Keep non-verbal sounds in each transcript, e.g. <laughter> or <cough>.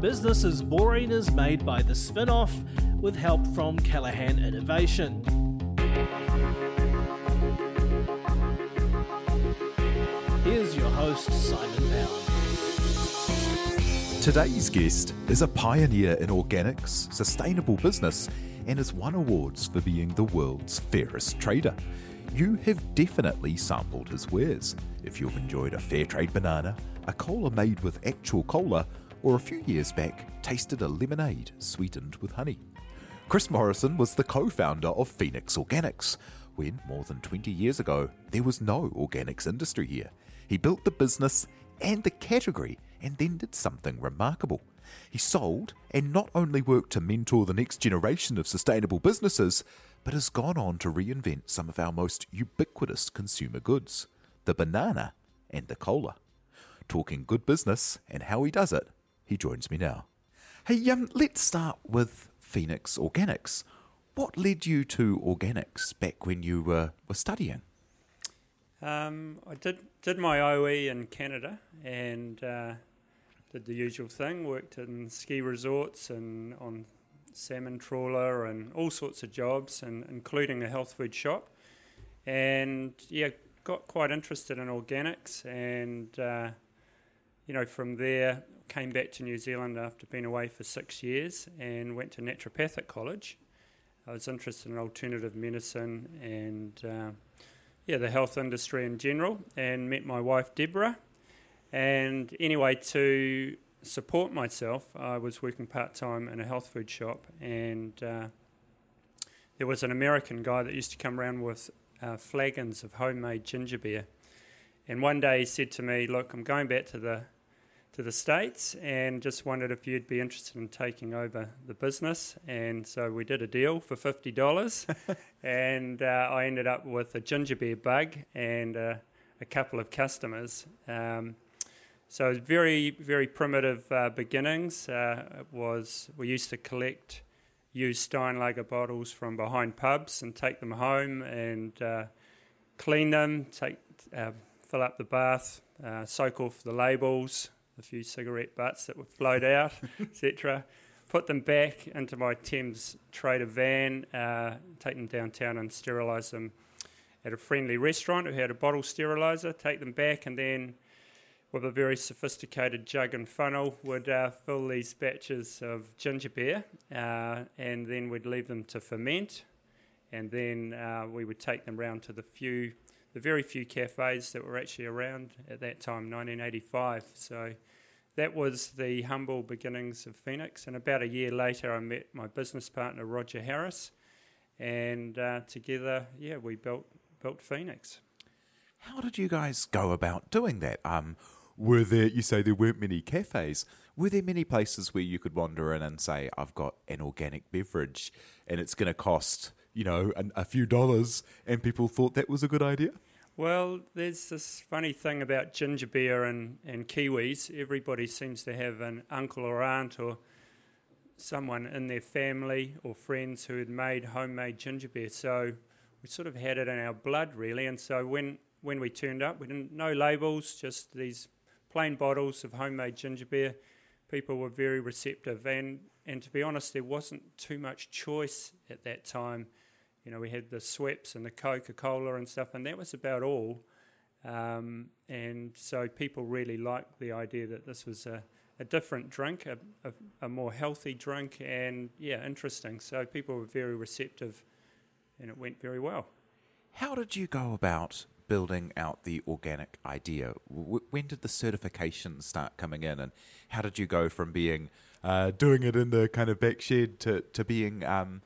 Business is Boring is made by the spin off with help from Callaghan Innovation. Here's your host, Simon Pound. Today's guest is a pioneer in organics, sustainable business, and has won awards for being the world's fairest trader. You have definitely sampled his wares. If you've enjoyed a fair trade banana, a cola made with actual cola, or a few years back tasted a lemonade sweetened with honey. Chris Morrison was the co founder of Phoenix Organics, when more than 20 years ago there was no organics industry here. He built the business and the category and then did something remarkable. He sold and not only worked to mentor the next generation of sustainable businesses, but has gone on to reinvent some of our most ubiquitous consumer goods the banana and the cola. Talking good business and how he does it, he joins me now. Hey, um, let's start with Phoenix Organics. What led you to organics back when you were, were studying? Um, I did did my OE in Canada and uh, did the usual thing. Worked in ski resorts and on salmon trawler and all sorts of jobs, and including a health food shop. And yeah, got quite interested in organics, and uh, you know from there came back to New Zealand after being away for six years, and went to naturopathic college. I was interested in alternative medicine and uh, yeah, the health industry in general, and met my wife Deborah. And anyway, to support myself, I was working part time in a health food shop, and uh, there was an American guy that used to come around with uh, flagons of homemade ginger beer. And one day he said to me, "Look, I'm going back to the to the States and just wondered if you'd be interested in taking over the business. And so we did a deal for $50. <laughs> and uh, I ended up with a ginger beer bug and uh, a couple of customers. Um, so very, very primitive uh, beginnings. Uh, was we used to collect used Steinlager bottles from behind pubs and take them home and uh, clean them, take, uh, fill up the bath, soak off the labels, a few cigarette butts that would float out, <laughs> etc. Put them back into my Thames Trader van, uh, take them downtown and sterilise them at a friendly restaurant who had a bottle steriliser, take them back and then with a very sophisticated jug and funnel would uh, fill these batches of ginger beer uh, and then we'd leave them to ferment and then uh, we would take them round to the few the very few cafes that were actually around at that time, 1985. So that was the humble beginnings of Phoenix. And about a year later, I met my business partner, Roger Harris, and uh, together, yeah, we built built Phoenix. How did you guys go about doing that? Um, were there, you say there weren't many cafes, were there many places where you could wander in and say, I've got an organic beverage and it's going to cost, you know, a few dollars, and people thought that was a good idea? Well, there's this funny thing about ginger beer and, and Kiwis. Everybody seems to have an uncle or aunt or someone in their family or friends who had made homemade ginger beer. So we sort of had it in our blood, really. And so when, when we turned up, we didn't no labels, just these plain bottles of homemade ginger beer. People were very receptive, and and to be honest, there wasn't too much choice at that time you know, we had the Schweppes and the Coca Cola and stuff, and that was about all. Um, and so people really liked the idea that this was a, a different drink, a, a, a more healthy drink, and yeah, interesting. So people were very receptive, and it went very well. How did you go about building out the organic idea? W- when did the certifications start coming in, and how did you go from being uh, doing it in the kind of back shed to to being um,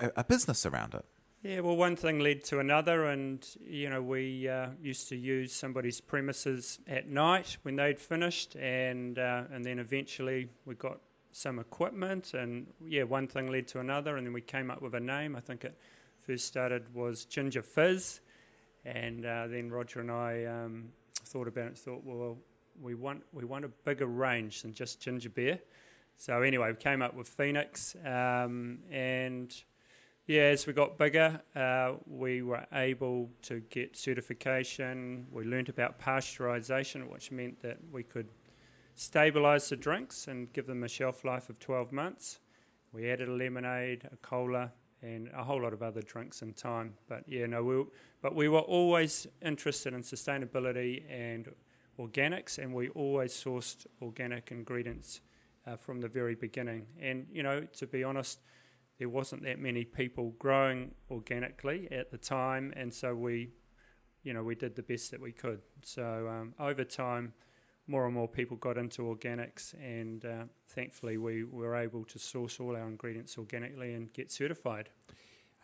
a, a, business around it? Yeah, well, one thing led to another, and you know, we uh, used to use somebody's premises at night when they'd finished, and uh, and then eventually we got some equipment, and yeah, one thing led to another, and then we came up with a name. I think it first started was Ginger Fizz, and uh, then Roger and I um, thought about it. Thought, well, we want we want a bigger range than just ginger beer. So anyway, we came up with Phoenix, um, and yeah, as we got bigger, uh, we were able to get certification. We learnt about pasteurisation, which meant that we could stabilise the drinks and give them a shelf life of 12 months. We added a lemonade, a cola, and a whole lot of other drinks in time. But yeah, no, we but we were always interested in sustainability and organics, and we always sourced organic ingredients uh, from the very beginning. And you know, to be honest there wasn't that many people growing organically at the time, and so we, you know, we did the best that we could. So um, over time, more and more people got into organics, and uh, thankfully, we were able to source all our ingredients organically and get certified.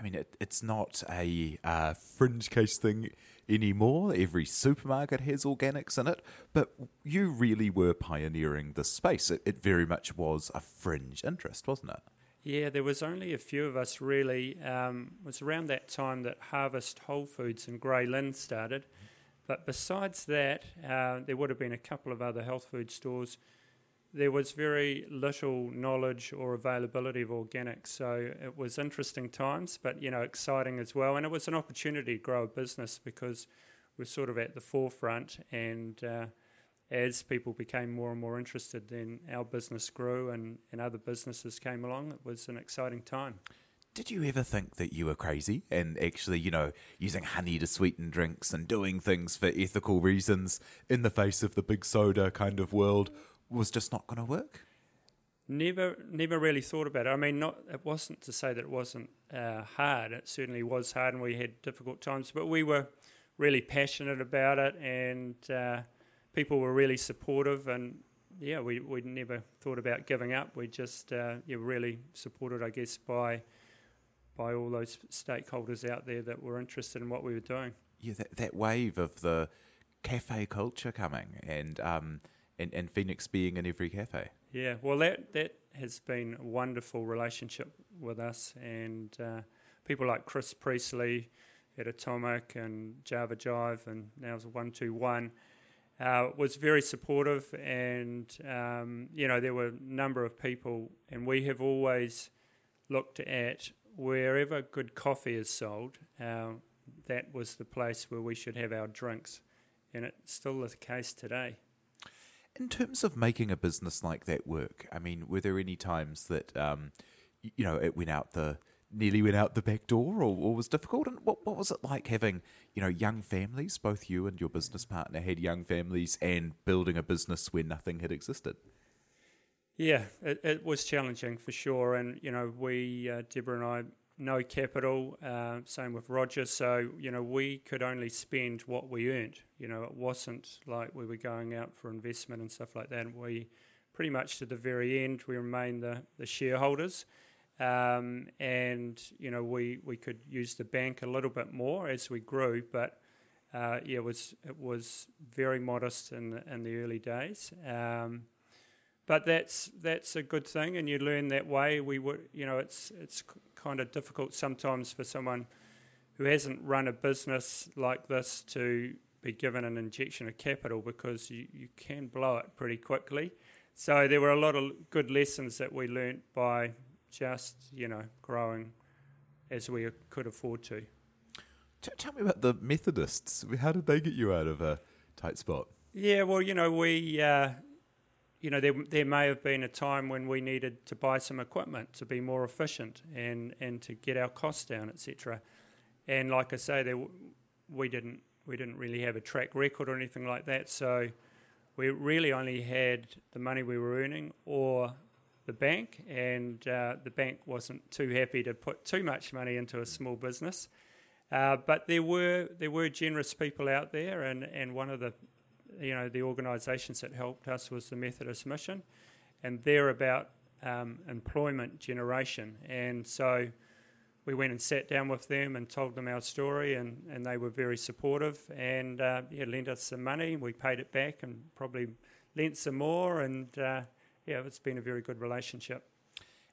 I mean, it, it's not a uh, fringe case thing anymore. Every supermarket has organics in it, but you really were pioneering the space. It, it very much was a fringe interest, wasn't it? Yeah, there was only a few of us really. Um, it was around that time that Harvest Whole Foods and Grey Lynn started. But besides that, uh, there would have been a couple of other health food stores. There was very little knowledge or availability of organics, so it was interesting times, but you know, exciting as well. And it was an opportunity to grow a business because we're sort of at the forefront and. Uh, as people became more and more interested, then our business grew and, and other businesses came along. It was an exciting time. Did you ever think that you were crazy and actually, you know, using honey to sweeten drinks and doing things for ethical reasons in the face of the big soda kind of world was just not going to work? Never, never really thought about it. I mean, not it wasn't to say that it wasn't uh, hard. It certainly was hard, and we had difficult times. But we were really passionate about it, and uh, people were really supportive, and yeah, we we never thought about giving up. We just uh, yeah really supported, I guess, by by all those stakeholders out there that were interested in what we were doing. Yeah, that, that wave of the cafe culture coming, and um, and and Phoenix being in every cafe. Yeah, well, that that has been a wonderful relationship with us, and uh, people like Chris Priestley at Atomic and Java Jive, and now it's One Two One uh, was very supportive, and um, you know there were a number of people, and we have always looked at wherever good coffee is sold. Uh, that was the place where we should have our drinks, and it's still the case today. In terms of making a business like that work, I mean, were there any times that um, you know it went out the nearly went out the back door or, or was difficult? And what, what was it like having, you know, young families? Both you and your business partner had young families and building a business where nothing had existed. Yeah, it, it was challenging for sure. And, you know, we, uh, Deborah and I, no capital, uh, same with Roger. So, you know, we could only spend what we earned. You know, it wasn't like we were going out for investment and stuff like that. We pretty much to the very end, we remained the, the shareholders. Um, and you know we, we could use the bank a little bit more as we grew, but uh, yeah, it was it was very modest in the, in the early days. Um, but that's that's a good thing, and you learn that way. We would you know it's it's kind of difficult sometimes for someone who hasn't run a business like this to be given an injection of capital because you, you can blow it pretty quickly. So there were a lot of good lessons that we learnt by just you know growing as we could afford to. Tell me about the Methodists. How did they get you out of a tight spot? Yeah, well, you know, we, uh, you know, there, there may have been a time when we needed to buy some equipment to be more efficient and, and to get our costs down, etc. And like I say, there, we didn't we didn't really have a track record or anything like that, so we really only had the money we were earning or the bank, and uh, the bank wasn't too happy to put too much money into a small business. Uh, but there were there were generous people out there, and, and one of the you know the organisations that helped us was the Methodist Mission, and they're about um, employment generation, and so we went and sat down with them and told them our story, and, and they were very supportive and uh, yeah, lent us some money. We paid it back and probably lent some more, and uh, yeah, it's been a very good relationship.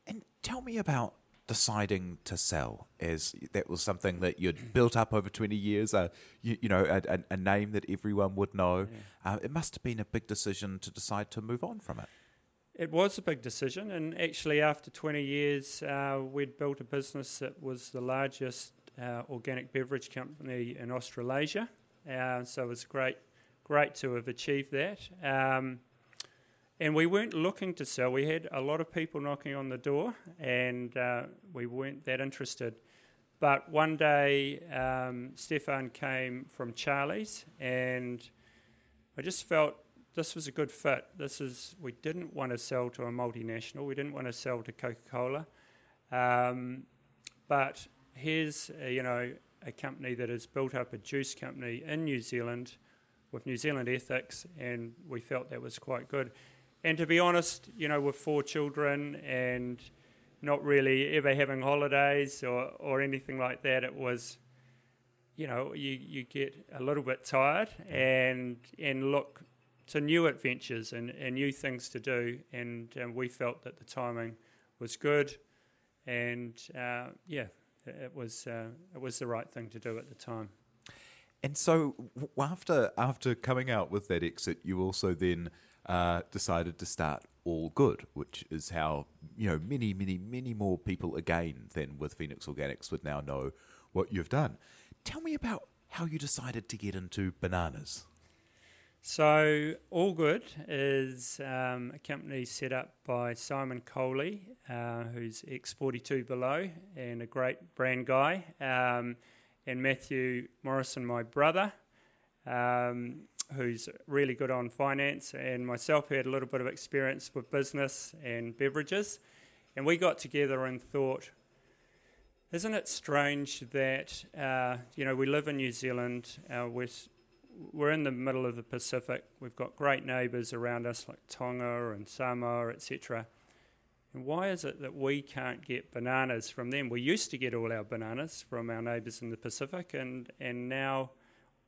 And tell me about deciding to sell as that was something that you'd built up over 20 years uh, you, you know a, a, name that everyone would know yeah. uh, it must have been a big decision to decide to move on from it it was a big decision, and actually, after 20 years, uh, we'd built a business that was the largest uh, organic beverage company in Australasia. Uh, so it was great, great to have achieved that. Um, and we weren't looking to sell. We had a lot of people knocking on the door, and uh, we weren't that interested. But one day, um, Stefan came from Charlie's, and I just felt this was a good fit. This is we didn't want to sell to a multinational. We didn't want to sell to Coca Cola, um, but here's a, you know a company that has built up a juice company in New Zealand with New Zealand ethics, and we felt that was quite good. And to be honest, you know, with four children and not really ever having holidays or, or anything like that, it was, you know, you, you get a little bit tired and and look to new adventures and, and new things to do. And um, we felt that the timing was good, and uh, yeah, it was uh, it was the right thing to do at the time. And so after after coming out with that exit, you also then uh, decided to start All Good, which is how you know many many many more people again than with Phoenix Organics would now know what you've done. Tell me about how you decided to get into bananas. So, All Good is um, a company set up by Simon Coley, uh, who's X42 Below and a great brand guy, um, and Matthew Morrison, my brother, um, who's really good on finance, and myself, who had a little bit of experience with business and beverages. And we got together and thought, isn't it strange that, uh, you know, we live in New Zealand, uh, we're we're in the middle of the Pacific. We've got great neighbours around us like Tonga and Samoa, etc. And why is it that we can't get bananas from them? We used to get all our bananas from our neighbours in the Pacific, and, and now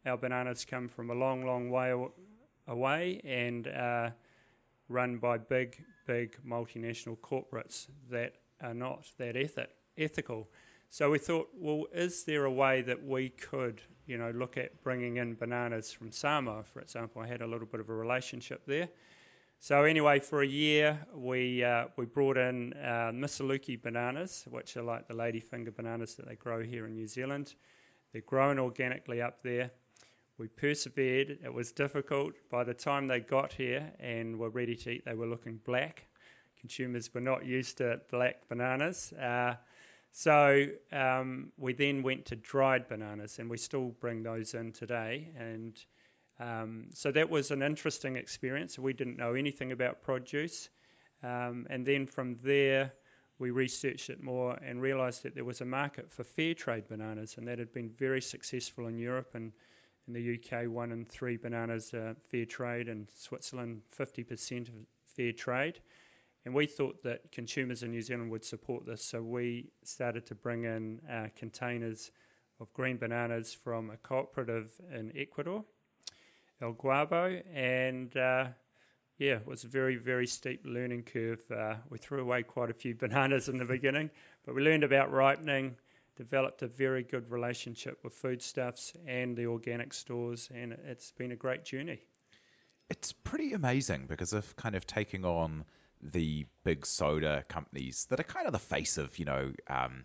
our bananas come from a long, long way away and uh, run by big, big multinational corporates that are not that ethic, ethical. So we thought, well, is there a way that we could you know, look at bringing in bananas from Samoa, for example. I had a little bit of a relationship there. So anyway, for a year we uh, we brought in uh, bananas, which are like the ladyfinger bananas that they grow here in New Zealand. They're grown organically up there. We persevered. It was difficult. By the time they got here and were ready to eat, they were looking black. Consumers were not used to black bananas. Uh, so um, we then went to dried bananas, and we still bring those in today. And um, so that was an interesting experience. We didn't know anything about produce. Um, and then from there, we researched it more and realised that there was a market for fair trade bananas, and that had been very successful in Europe and in the UK. One in three bananas are fair trade, and Switzerland, 50% of fair trade. And we thought that consumers in New Zealand would support this, so we started to bring in uh, containers of green bananas from a cooperative in Ecuador, El Guabo, and uh, yeah, it was a very, very steep learning curve. Uh, we threw away quite a few <laughs> bananas in the beginning, but we learned about ripening, developed a very good relationship with foodstuffs and the organic stores, and it's been a great journey. It's pretty amazing because of kind of taking on the big soda companies that are kind of the face of, you know, um,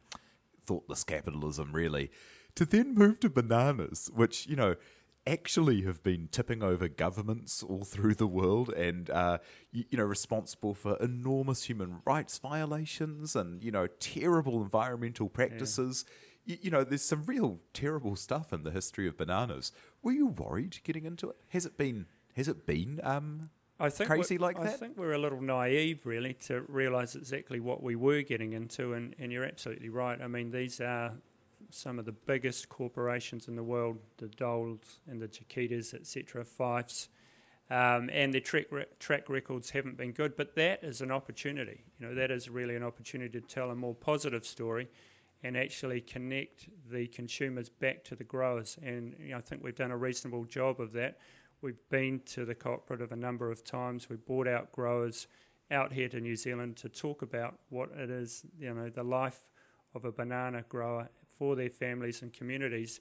thoughtless capitalism, really, to then move to bananas, which, you know, actually have been tipping over governments all through the world and uh, you, you, know responsible for enormous human rights violations and you know terrible environmental practices yeah. you, you, know there's some real terrible stuff in the history of bananas were you worried getting into it has it been Has it been um, I think crazy like I that? think we're a little naive, really, to realise exactly what we were getting into, and, and you're absolutely right. I mean, these are some of the biggest corporations in the world, the Doles and the Chiquitas, etc., Fyffes, um, and their track, re- track records haven't been good, but that is an opportunity. You know, that is really an opportunity to tell a more positive story and actually connect the consumers back to the growers. And you know, I think we've done a reasonable job of that. We've been to the cooperative a number of times. We brought out growers out here to New Zealand to talk about what it is, you know, the life of a banana grower for their families and communities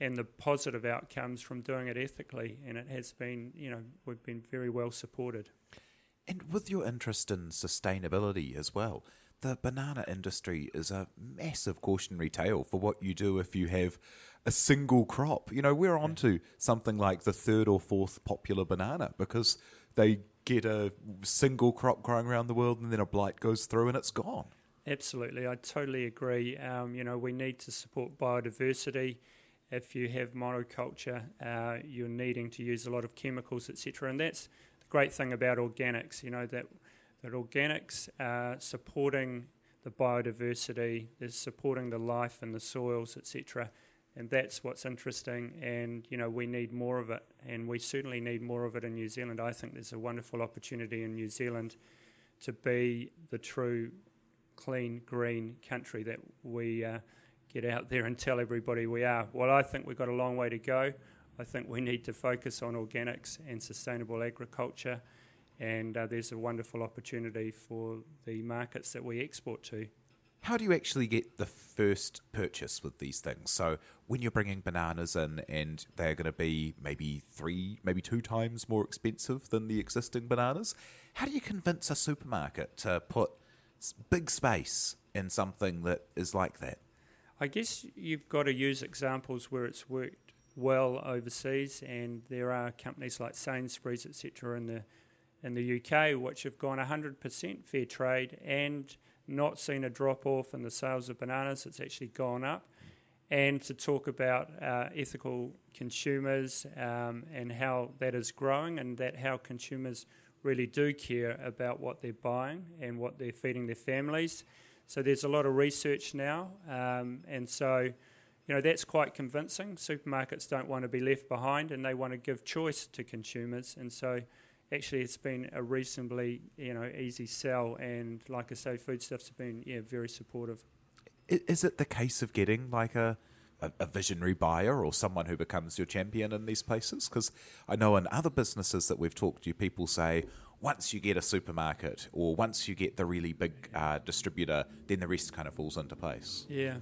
and the positive outcomes from doing it ethically. And it has been, you know, we've been very well supported. And with your interest in sustainability as well, the banana industry is a massive cautionary tale for what you do if you have a single crop. You know, we're on to something like the third or fourth popular banana because they get a single crop growing around the world and then a blight goes through and it's gone. Absolutely, I totally agree. Um, you know, we need to support biodiversity. If you have monoculture, uh, you're needing to use a lot of chemicals, etc. And that's the great thing about organics. You know that that organics are supporting the biodiversity, they're supporting the life in the soils, etc. And that's what's interesting. And you know, we need more of it, and we certainly need more of it in New Zealand. I think there's a wonderful opportunity in New Zealand to be the true clean, green country that we uh, get out there and tell everybody we are. Well, I think we've got a long way to go. I think we need to focus on organics and sustainable agriculture, and uh, there's a wonderful opportunity for the markets that we export to. How do you actually get the first purchase with these things? So when you're bringing bananas in and they're going to be maybe three, maybe two times more expensive than the existing bananas, how do you convince a supermarket to put big space in something that is like that? I guess you've got to use examples where it's worked well overseas, and there are companies like Sainsbury's, etc., in the in the UK which have gone 100% fair trade and not seen a drop off in the sales of bananas. It's actually gone up. And to talk about uh, ethical consumers um, and how that is growing, and that how consumers really do care about what they're buying and what they're feeding their families. So there's a lot of research now, um, and so you know that's quite convincing. Supermarkets don't want to be left behind, and they want to give choice to consumers, and so actually it's been a reasonably you know easy sell. And like I say, foodstuffs have been yeah very supportive. Is it the case of getting like a, a, a visionary buyer or someone who becomes your champion in these places? Because I know in other businesses that we've talked to, people say once you get a supermarket or once you get the really big uh, distributor, then the rest kind of falls into place. Yeah.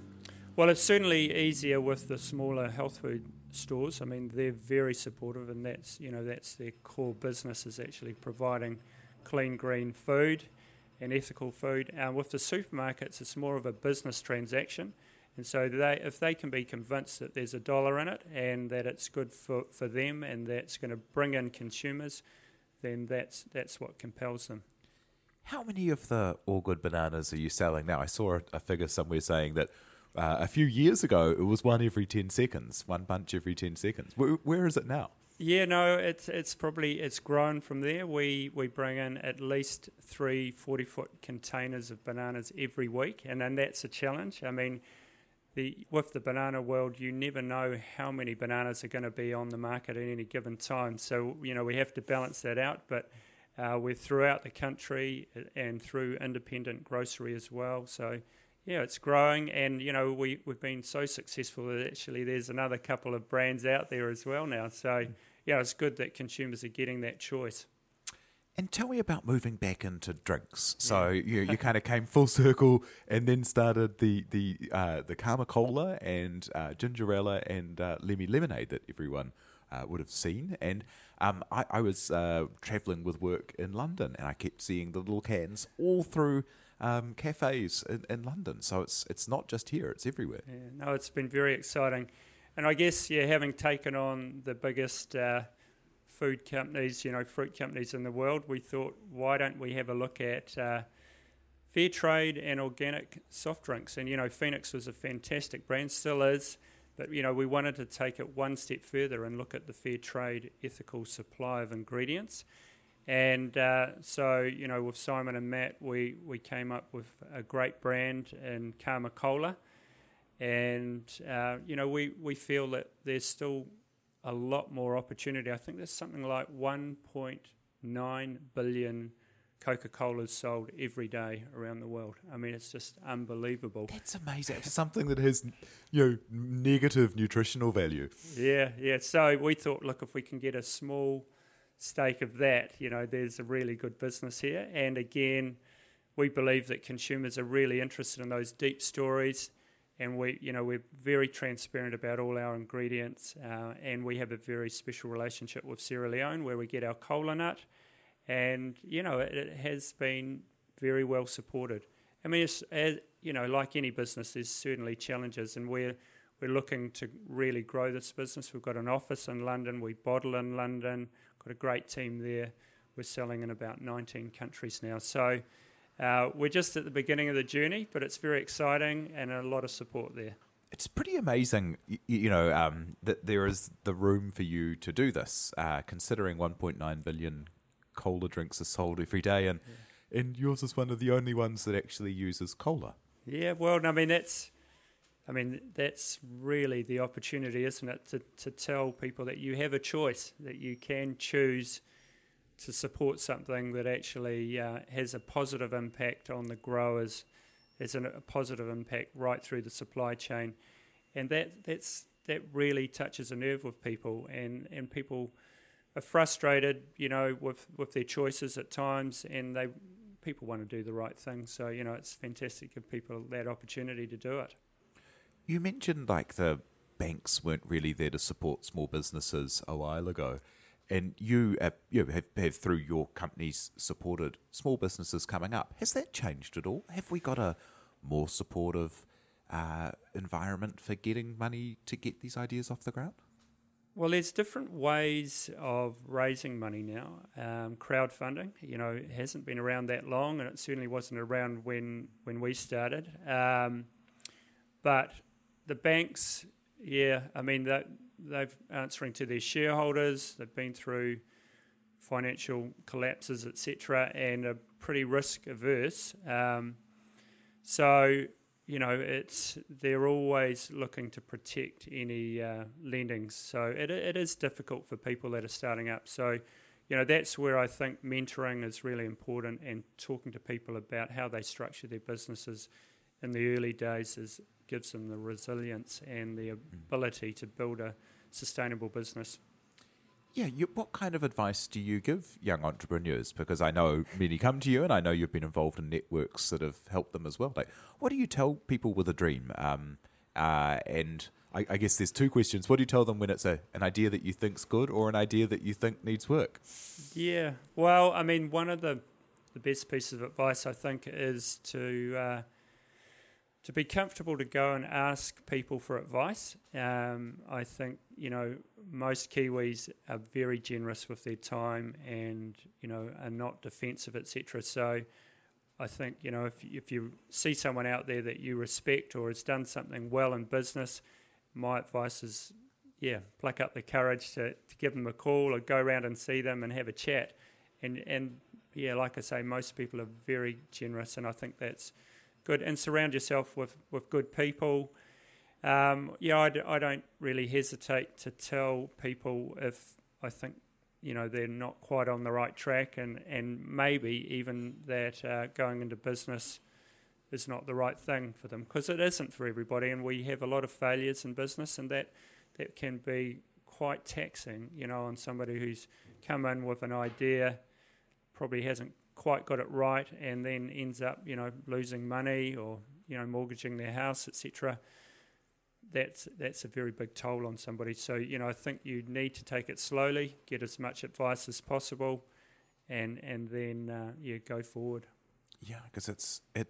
Well, it's certainly easier with the smaller health food stores. I mean, they're very supportive, and that's you know that's their core business is actually providing clean, green food and ethical food. And with the supermarkets, it's more of a business transaction, and so they if they can be convinced that there's a dollar in it and that it's good for, for them and that's going to bring in consumers, then that's that's what compels them. How many of the all good bananas are you selling now? I saw a, a figure somewhere saying that uh, a few years ago it was one every 10 seconds, one bunch every 10 seconds. Where, where is it now? Yeah, no, it's it's probably it's grown from there. We we bring in at least three 40 foot containers of bananas every week, and then that's a challenge. I mean, the with the banana world, you never know how many bananas are going to be on the market at any given time. So you know we have to balance that out, but. Uh, we're throughout the country and through independent grocery as well. So, yeah, it's growing, and you know we we've been so successful that actually there's another couple of brands out there as well now. So, yeah, it's good that consumers are getting that choice. And tell me about moving back into drinks. So <laughs> you you kind of came full circle and then started the the uh, the Karma Cola and uh, Gingerella and uh, Lemmy Lemonade that everyone uh, would have seen. And um, I, I was uh, traveling with work in London and I kept seeing the little cans all through um, cafes in, in London. So it's it's not just here; it's everywhere. Yeah, no, it's been very exciting, and I guess yeah, having taken on the biggest uh, food companies, you know, fruit companies in the world, we thought, why don't we have a look at uh, fair trade and organic soft drinks? And you know, Phoenix was a fantastic brand, still is, But you know, we wanted to take it one step further and look at the fair trade, ethical supply of ingredients. And uh, so, you know, with Simon and Matt, we, we came up with a great brand in Karma Cola. And, uh, you know, we, we feel that there's still a lot more opportunity. I think there's something like 1.9 billion Coca Cola's sold every day around the world. I mean, it's just unbelievable. That's amazing. For something that has, you know, negative nutritional value. Yeah, yeah. So we thought, look, if we can get a small stake of that, you know, there's a really good business here. And again, we believe that consumers are really interested in those deep stories. And we, you know, we're very transparent about all our ingredients, uh, and we have a very special relationship with Sierra Leone, where we get our cola nut and you know it, it has been very well supported. I mean, it's, as, you know, like any business, there's certainly challenges, and we're we're looking to really grow this business. We've got an office in London, we bottle in London, got a great team there. We're selling in about 19 countries now, so uh, we're just at the beginning of the journey, but it's very exciting and a lot of support there. It's pretty amazing, you, you know, um, that there is the room for you to do this, uh, considering 1.9 billion cola drinks are sold every day, and yeah. and yours is one of the only ones that actually uses cola. Yeah, well, I mean that's, I mean that's really the opportunity, isn't it, to to tell people that you have a choice, that you can choose to support something that actually uh, has a positive impact on the growers, has a, a positive impact right through the supply chain, and that that's that really touches a nerve with people, and and people are frustrated, you know, with, with their choices at times, and they people want to do the right thing. So you know, it's fantastic give people that opportunity to do it. You mentioned like the banks weren't really there to support small businesses a while ago, and you, uh, you have, have through your companies supported small businesses coming up. Has that changed at all? Have we got a more supportive uh, environment for getting money to get these ideas off the ground? Well, there's different ways of raising money now. Um, crowdfunding, you know, hasn't been around that long, and it certainly wasn't around when when we started. Um, but the banks, yeah, I mean, that they've answering to their shareholders. They've been through financial collapses, etc., and are pretty risk averse. Um, so you know, it's they're always looking to protect any uh, lendings. So it, it is difficult for people that are starting up. So, you know, that's where I think mentoring is really important and talking to people about how they structure their businesses in the early days is gives them the resilience and the ability to build a sustainable business. Yeah, you, what kind of advice do you give young entrepreneurs? Because I know many come to you, and I know you've been involved in networks that have helped them as well. Like, what do you tell people with a dream? Um, uh, and I, I, guess there's two questions. What do you tell them when it's a, an idea that you think's good, or an idea that you think needs work? Yeah, well, I mean, one of the the best pieces of advice I think is to uh, to be comfortable to go and ask people for advice. Um, I think you know most Kiwis are very generous with their time and you know are not defensive, etc. So I think you know if if you see someone out there that you respect or has done something well in business, my advice is yeah, pluck up the courage to, to give them a call or go around and see them and have a chat. And and yeah, like I say, most people are very generous, and I think that's good. And surround yourself with, with good people. Um, yeah, I d- I don't really hesitate to tell people if I think you know they're not quite on the right track, and, and maybe even that uh, going into business is not the right thing for them because it isn't for everybody, and we have a lot of failures in business, and that that can be quite taxing, you know, on somebody who's come in with an idea, probably hasn't quite got it right, and then ends up, you know, losing money or you know mortgaging their house, etc that's that's a very big toll on somebody. So you know, I think you need to take it slowly, get as much advice as possible, and and then uh, yeah, go forward. Yeah, because it's it.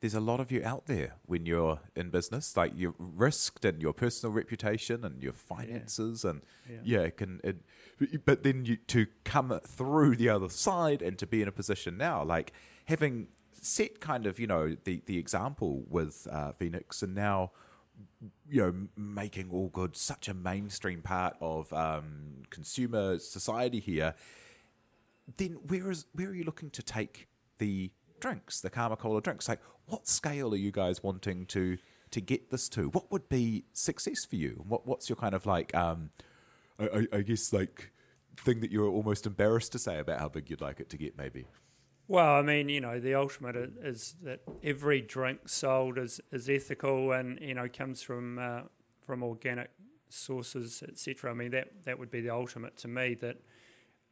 There's a lot of you out there when you're in business, like you're risked and your personal reputation and your finances, yeah. and yeah, yeah it can. It, but then you to come through the other side and to be in a position now, like having set kind of you know the the example with uh, Phoenix, and now you know, making all good such a mainstream part of um, consumer society here, then where is where are you looking to take the drinks, the Karma Cola drinks? Like, what scale are you guys wanting to to get this to? What would be success for you? What what's your kind of like, um, I, I, I guess like thing that you're almost embarrassed to say about how big you'd like it to get, maybe? Well, I mean, you know, the ultimate is that every drink sold is, is ethical and you know comes from uh, from organic sources, etc. I mean, that that would be the ultimate to me. That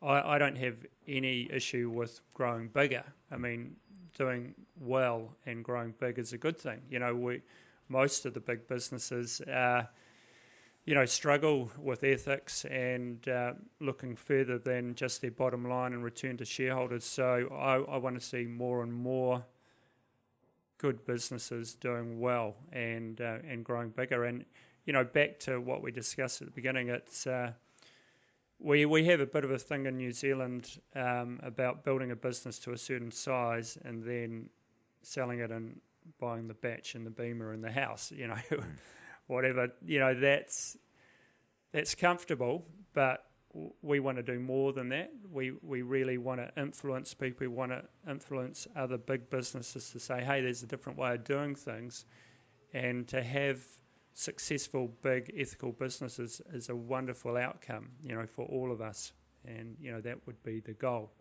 I, I don't have any issue with growing bigger. I mean, doing well and growing big is a good thing. You know, we most of the big businesses. Uh, you know, struggle with ethics and uh, looking further than just their bottom line and return to shareholders. So I, I want to see more and more good businesses doing well and uh, and growing bigger. And you know, back to what we discussed at the beginning, it's uh, we we have a bit of a thing in New Zealand um, about building a business to a certain size and then selling it and buying the batch and the beamer and the house. You know. <laughs> whatever you know that's that's comfortable but we want to do more than that we we really want to influence people we want to influence other big businesses to say hey there's a different way of doing things and to have successful big ethical businesses is a wonderful outcome you know for all of us and you know that would be the goal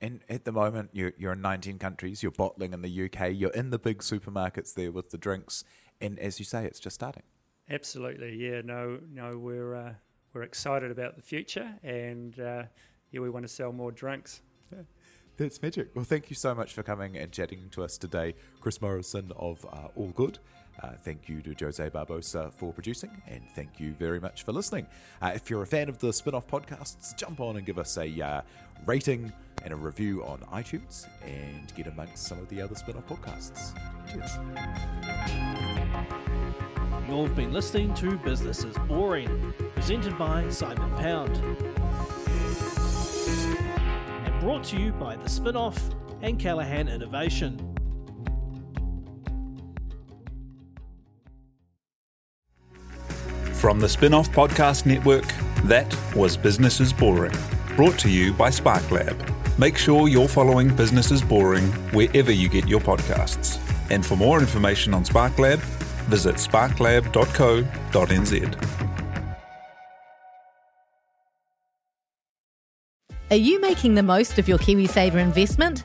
and at the moment, you're, you're in 19 countries, you're bottling in the UK, you're in the big supermarkets there with the drinks, and as you say, it's just starting. Absolutely, yeah. No, no, we're uh, we're excited about the future, and uh, yeah, we want to sell more drinks. Yeah. That's magic. Well, thank you so much for coming and chatting to us today, Chris Morrison of uh, All Good. Uh, thank you to Jose Barbosa for producing, and thank you very much for listening. Uh, if you're a fan of the spin off podcasts, jump on and give us a uh, rating and a review on iTunes and get amongst some of the other spin off podcasts. Cheers. You've been listening to Business is Boring, presented by Simon Pound. And brought to you by The Spinoff and Callaghan Innovation. From the Spinoff Podcast Network, that was Business is Boring, brought to you by SparkLab. Make sure you're following Business is Boring wherever you get your podcasts. And for more information on SparkLab, visit sparklab.co.nz. Are you making the most of your KiwiSaver investment?